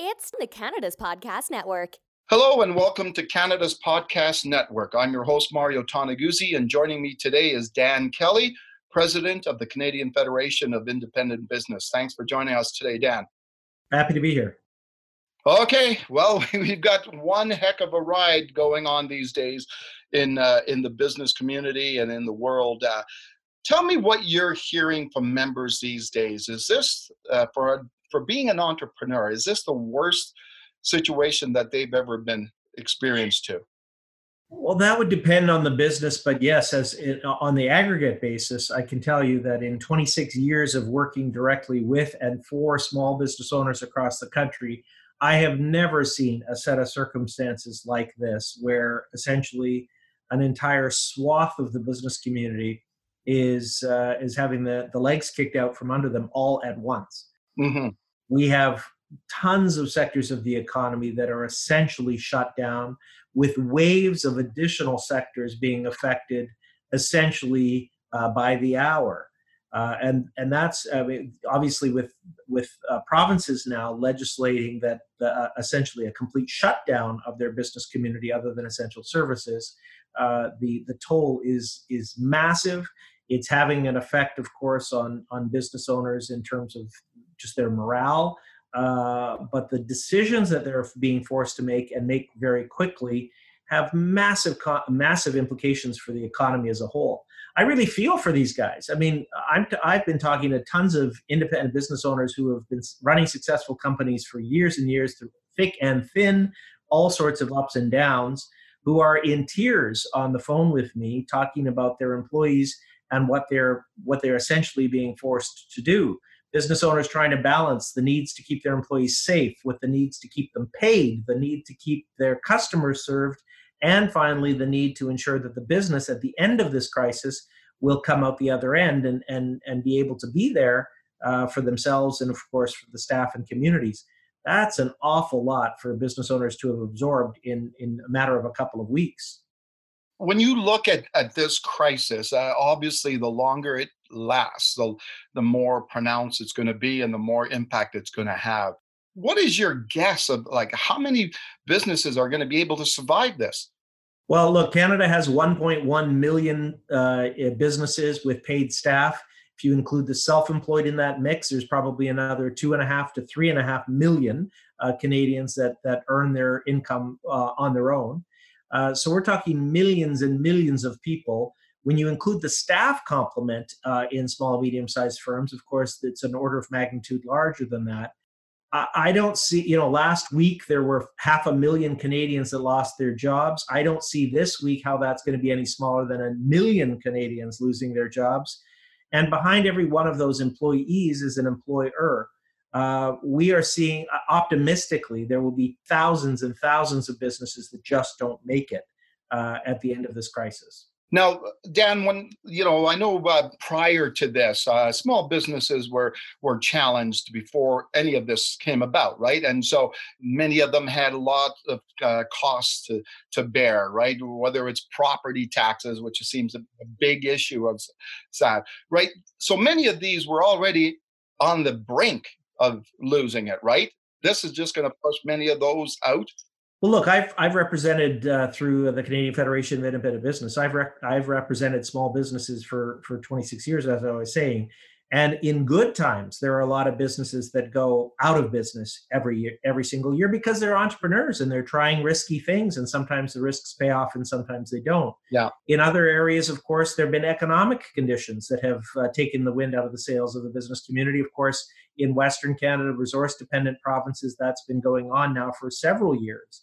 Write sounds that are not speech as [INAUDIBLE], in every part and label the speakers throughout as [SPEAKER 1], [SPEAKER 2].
[SPEAKER 1] It's the Canada's Podcast Network.
[SPEAKER 2] Hello and welcome to Canada's Podcast Network. I'm your host, Mario Toneguzzi, and joining me today is Dan Kelly, President of the Canadian Federation of Independent Business. Thanks for joining us today, Dan.
[SPEAKER 3] Happy to be here.
[SPEAKER 2] Okay, well, [LAUGHS] we've got one heck of a ride going on these days in uh, in the business community and in the world. Uh, tell me what you're hearing from members these days. Is this uh, for for being an entrepreneur? Is this the worst situation that they've ever been experienced to?
[SPEAKER 3] Well, that would depend on the business, but yes, as it, on the aggregate basis, I can tell you that in 26 years of working directly with and for small business owners across the country, I have never seen a set of circumstances like this, where essentially an entire swath of the business community is uh, is having the the legs kicked out from under them all at once. Mm-hmm. We have tons of sectors of the economy that are essentially shut down, with waves of additional sectors being affected essentially uh, by the hour. Uh, and and that's I mean, obviously with with uh, provinces now legislating that uh, essentially a complete shutdown of their business community other than essential services. Uh, the the toll is is massive. It's having an effect, of course, on on business owners in terms of just their morale. Uh, but the decisions that they're being forced to make and make very quickly have massive massive implications for the economy as a whole. I really feel for these guys. I mean, I'm t- I've been talking to tons of independent business owners who have been running successful companies for years and years through thick and thin, all sorts of ups and downs, who are in tears on the phone with me talking about their employees and what they're what they're essentially being forced to do business owners trying to balance the needs to keep their employees safe with the needs to keep them paid the need to keep their customers served and finally the need to ensure that the business at the end of this crisis will come out the other end and and and be able to be there uh, for themselves and of course for the staff and communities. That's an awful lot for business owners to have absorbed in in a matter of a couple of weeks.
[SPEAKER 2] When you look at, at this crisis, uh, obviously the longer it lasts, the, the more pronounced it's going to be and the more impact it's going to have. What is your guess of like how many businesses are going to be able to survive this?
[SPEAKER 3] Well, look, Canada has 1.1 million uh, businesses with paid staff. If you include the self-employed in that mix, there's probably another two and a half to three and a half million uh, Canadians that that earn their income uh, on their own. Uh, so we're talking millions and millions of people. When you include the staff complement uh, in small, medium sized firms, of course, it's an order of magnitude larger than that. I don't see, you know, last week there were half a million Canadians that lost their jobs. I don't see this week how that's going to be any smaller than a million Canadians losing their jobs. And behind every one of those employees is an employer uh, we are seeing uh, optimistically there will be thousands and thousands of businesses that just don't make it uh, at the end of this crisis.
[SPEAKER 2] Now, Dan, when you know, I know uh, prior to this, uh, small businesses were were challenged before any of this came about, right? And so many of them had a lot of uh, costs to to bear, right? Whether it's property taxes, which seems a, big issue of that, right? So many of these were already on the brink of losing it, right? This is just going to push many of those out.
[SPEAKER 3] Well, look, I've I've represented uh, through the Canadian Federation of Independent Business. I've I've represented small businesses for for 26 years, as I was saying, and in good times, there are a lot of businesses that go out of business every year, every single year because they're entrepreneurs and they're trying risky things. And sometimes the risks pay off and sometimes they don't.
[SPEAKER 2] Yeah.
[SPEAKER 3] In other areas, of course, there have been economic conditions that have uh, taken the wind out of the sails of the business community. Of course, in Western Canada, resource dependent provinces, that's been going on now for several years.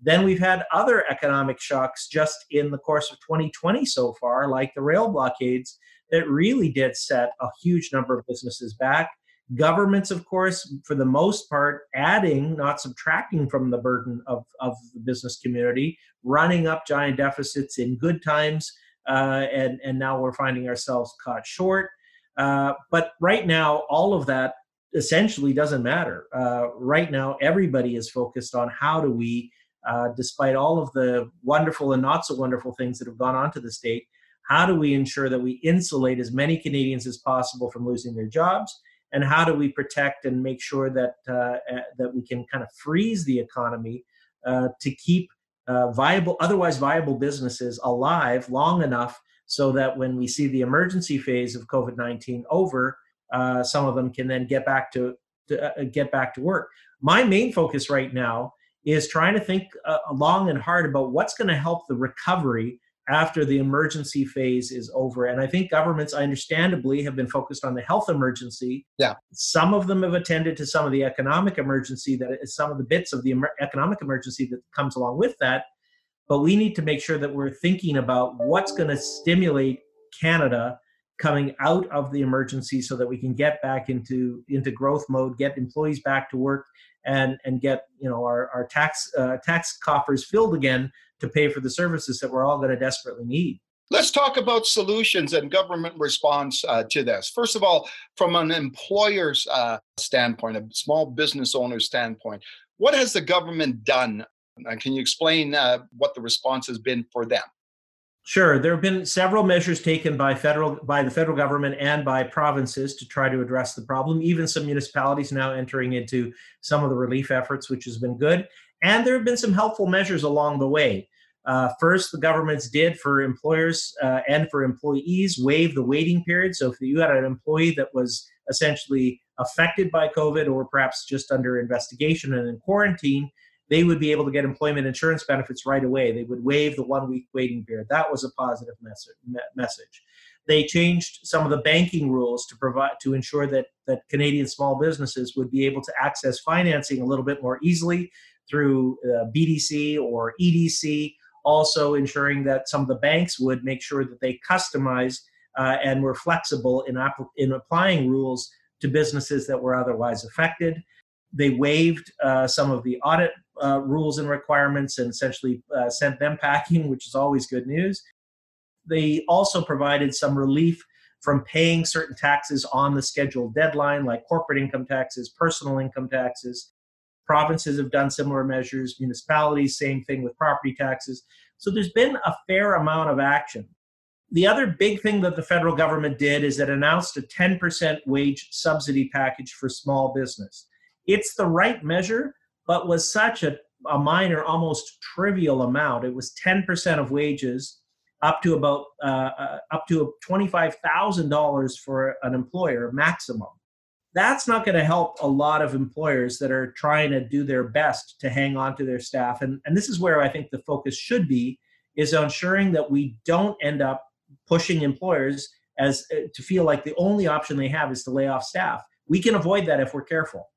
[SPEAKER 3] Then we've had other economic shocks just in the course of 2020 so far, like the rail blockades that really did set a huge number of businesses back. Governments, of course, for the most part, adding, not subtracting from the burden of, of the business community, running up giant deficits in good times, uh, and, and now we're finding ourselves caught short. Uh, but right now, all of that essentially doesn't matter. Uh, right now, everybody is focused on how do we, uh, despite all of the wonderful and not so wonderful things that have gone on to the state, how do we ensure that we insulate as many Canadians as possible from losing their jobs? and how do we protect and make sure that uh, uh that we can kind of freeze the economy uh, to keep uh, viable, otherwise viable businesses alive long enough so that when we see the emergency phase of COVID nineteen over, uh, some of them can then get back to, to get back to work. My main focus right now is trying to think uh, long and hard about what's going to help the recovery after the emergency phase is over. And I think governments, understandably, have been focused on the health emergency.
[SPEAKER 2] Yeah.
[SPEAKER 3] Some of them have attended to some of the economic emergency that is some of the bits of the economic emergency that comes along with that. But we need to make sure that we're thinking about what's going to stimulate Canada coming out of the emergency so that we can get back into into growth mode get employees back to work and and get you know our, our tax uh, tax coffers filled again to pay for the services that we're all going to desperately need.
[SPEAKER 2] Let's talk about solutions and government response uh, to this. First of all, from an employer's uh, standpoint, a small business owner's standpoint, what has the government done? Uh, can you explain uh, what the response has been for them?
[SPEAKER 3] Sure. There have been several measures taken by federal by the federal government and by provinces to try to address the problem. Even some municipalities now entering into some of the relief efforts, which has been good. And there have been some helpful measures along the way. Uh, first, the governments did for employers uh, and for employees waive the waiting period. So if you had an employee that was essentially affected by COVID or perhaps just under investigation and in quarantine, they would be able to get employment insurance benefits right away. They would waive the one week waiting period. That was a positive message. They changed some of the banking rules to provide to ensure that that Canadian small businesses would be able to access financing a little bit more easily through uh, BDC or EDC, also ensuring that some of the banks would make sure that they customize uh, and were flexible in, in applying rules to businesses that were otherwise affected. They waived uh, some of the audit uh, rules and requirements and essentially uh, sent them [LAUGHS] packing, which is always good news. They also provided some relief from paying certain taxes on the scheduled deadline, like corporate income taxes, personal income taxes, Provinces have done similar measures, municipalities, same thing with property taxes. So there's been a fair amount of action. The other big thing that the federal government did is it announced a 10% wage subsidy package for small business. It's the right measure, but was such a, a minor, almost trivial amount. It was 10% of wages up to about uh, uh, up to $25,000 for an employer maximum. That's not going to help a lot of employers that are trying to do their best to hang on to their staff. And, and this is where i think the focus should be is ensuring that we don't end up pushing employers as uh, to feel like the only option they have is to lay off staff. We can avoid that if we're careful.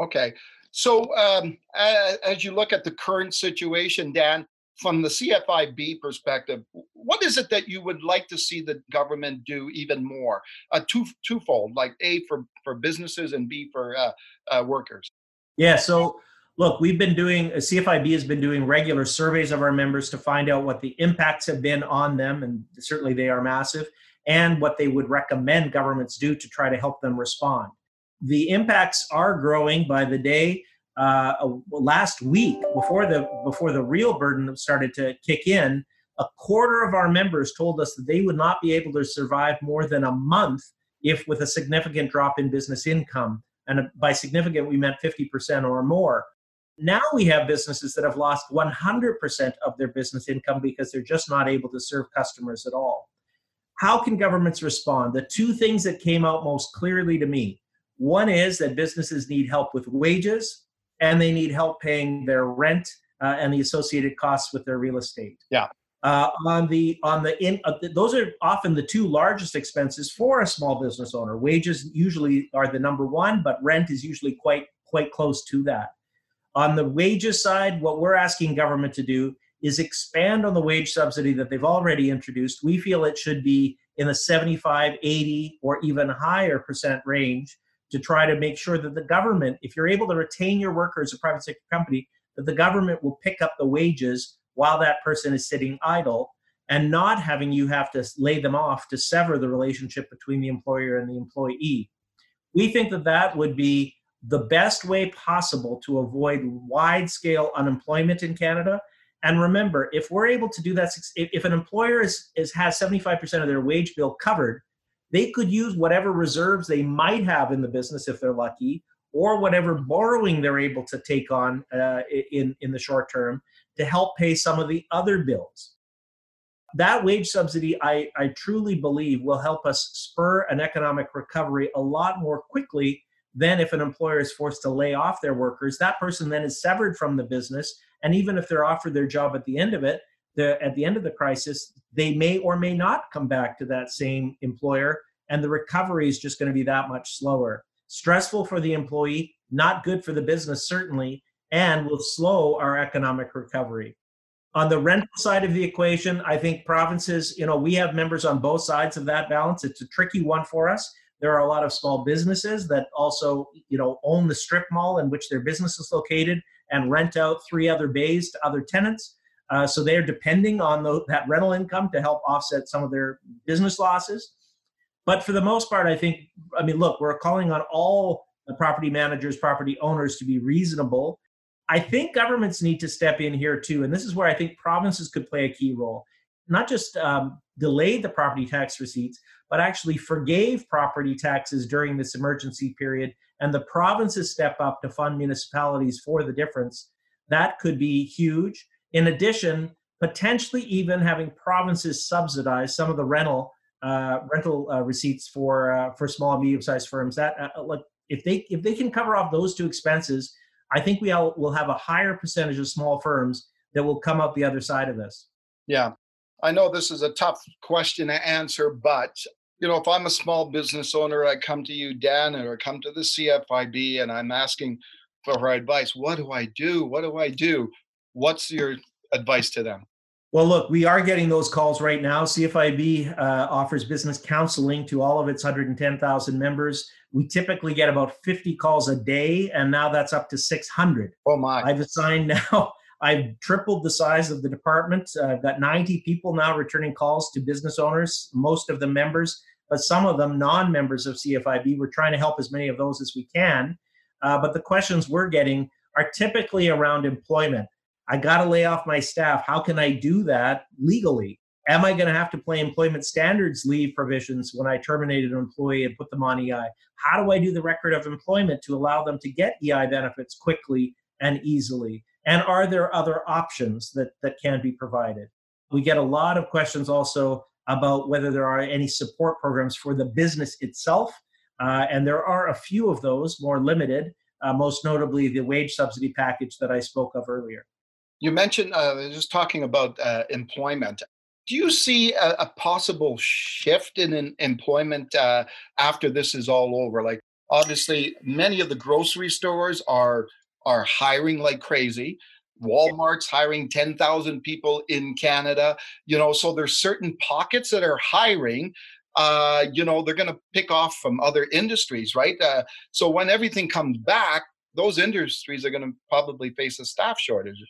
[SPEAKER 2] Okay so um, as you look at the current situation dan from the CFIB perspective, what is it that you would like to see the government do even more? Uh, two twofold, like A for for businesses and B for uh, uh, workers.
[SPEAKER 3] Yeah. So look, we've been doing uh, CFIB has been doing regular surveys of our members to find out what the impacts have been on them, and certainly they are massive, and what they would recommend governments do to try to help them respond. The impacts are growing by the day uh, last week before the before the real burden started to kick in a quarter of our members told us that they would not be able to survive more than a month if with a significant drop in business income. And by significant we meant 50% or more. Now we have businesses that have lost 100% of their business income because they're just not able to serve customers at all. How can governments respond? The two things that came out most clearly to me one is that businesses need help with wages and they need help paying their rent uh, and the associated costs with their real estate.
[SPEAKER 2] Yeah.
[SPEAKER 3] Uh, on the on the in uh, those are often the two largest expenses for a small business owner. Wages usually are the number one, but rent is usually quite quite close to that. On the wages side, what we're asking government to do is expand on the wage subsidy that they've already introduced. We feel it should be in the 75, 80, or even higher percent range to try to make sure that the government, if you're able to retain your worker as a private sector company, that the government will pick up the wages while that person is sitting idle and not having you have to lay them off to sever the relationship between the employer and the employee. We think that that would be the best way possible to avoid wide scale unemployment in Canada. And remember, if we're able to do that, if an employer is, is has 75% of their wage bill covered, they could use whatever reserves they might have in the business if they're lucky, or whatever borrowing they're able to take on uh, in, in the short term to help pay some of the other bills. That wage subsidy, I, I truly believe, will help us spur an economic recovery a lot more quickly than if an employer is forced to lay off their workers. That person then is severed from the business. And even if they're offered their job at the end of it, the, at the end of the crisis, they may or may not come back to that same employer. And the recovery is just going to be that much slower. Stressful for the employee, not good for the business, certainly, and will slow our economic recovery. On the rental side of the equation, I think provinces, you know, we have members on both sides of that balance. It's a tricky one for us. There are a lot of small businesses that also, you know, own the strip mall in which their business is located and rent out three other bays to other tenants. Uh, so they're depending on the, that rental income to help offset some of their business losses. But for the most part, I think, I mean, look, we're calling on all the property managers, property owners to be reasonable. I think governments need to step in here too. And this is where I think provinces could play a key role. Not just um, delayed the property tax receipts, but actually forgave property taxes during this emergency period. And the provinces step up to fund municipalities for the difference. That could be huge. In addition, potentially even having provinces subsidize some of the rental uh, rental uh, receipts for uh, for small medium sized firms. That uh, like if they if they can cover off those two expenses, I think we all will have a higher percentage of small firms that will come out the other side of this.
[SPEAKER 2] Yeah, I know this is a tough question to answer, but you know, if I'm a small business owner, I come to you, Dan, or I come to the CFIB, and I'm asking for advice. What do I do? What do I do? What's your advice to them?
[SPEAKER 3] Well, look, we are getting those calls right now. CFIB uh, offers business counseling to all of its 110,000 members. We typically get about 50 calls a day, and now that's up to 600.
[SPEAKER 2] Oh, my.
[SPEAKER 3] I've assigned [LAUGHS] now, I've tripled the size of the department. Uh, I've got 90 people now returning calls to business owners, most of them members, but some of them non members of CFIB. We're trying to help as many of those as we can. Uh, but the questions we're getting are typically around employment I got to lay off my staff. How can I do that legally? Am I going to have to play employment standards leave provisions when I terminate an employee and put them on EI? How do I do the record of employment to allow them to get EI benefits quickly and easily? And are there other options that, that can be provided? We get a lot of questions also about whether there are any support programs for the business itself. Uh, and there are a few of those, more limited, uh, most notably the wage subsidy package that I spoke of earlier.
[SPEAKER 2] You mentioned uh, just talking about uh, employment. Do you see a, a possible shift in, in employment uh, after this is all over? Like, obviously, many of the grocery stores are are hiring like crazy. Walmart's hiring 10,000 people in Canada. You know, so there's certain pockets that are hiring. Uh, you know, they're going to pick off from other industries, right? Uh, so when everything comes back, those industries are going to probably face a staff shortage.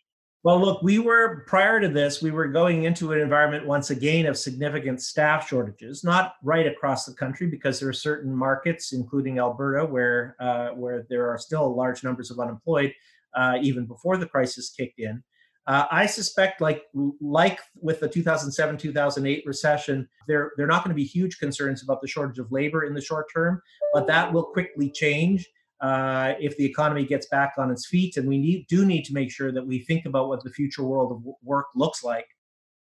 [SPEAKER 3] Well, look, we were prior to this, we were going into an environment once again of significant staff shortages, not right across the country because there are certain markets, including Alberta, where uh, where there are still large numbers of unemployed, uh, even before the crisis kicked in. Uh, I suspect, like like with the 2007-2008 recession, there are not going to be huge concerns about the shortage of labor in the short term, but that will quickly change uh, if the economy gets back on its feet. And we need, do need to make sure that we think about what the future world of work looks like.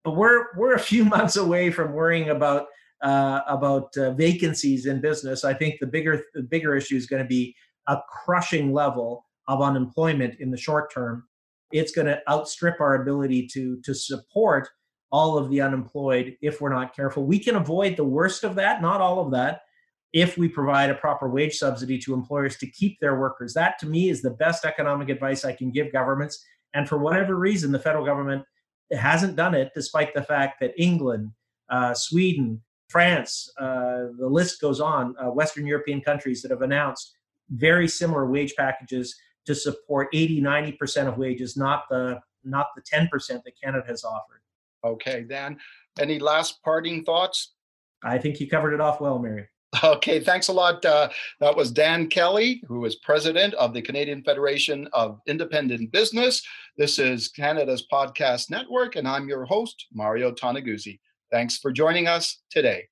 [SPEAKER 3] But we're we're a few [LAUGHS] months away from worrying about uh, about uh, vacancies in business. I think the bigger the bigger issue is going to be a crushing level of unemployment in the short term. It's going to outstrip our ability to to support all of the unemployed if we're not careful. We can avoid the worst of that, not all of that, if we provide a proper wage subsidy to employers to keep their workers. That to me is the best economic advice I can give governments. And for whatever reason, the federal government hasn't done it, despite the fact that England, uh, Sweden, France, uh, the list goes on, uh, Western European countries that have announced very similar wage packages to support 80, 90% of wages, not the not the 10% that Canada has offered.
[SPEAKER 2] Okay, Dan. Any last parting thoughts?
[SPEAKER 3] I think you covered it off well, Mary.
[SPEAKER 2] Okay, thanks a lot. Uh, that was Dan Kelly, who is president of the Canadian Federation of Independent Business. This is Canada's Podcast Network, and I'm your host, Mario Toneguzzi. Thanks for joining us today.